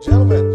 Gentlemen.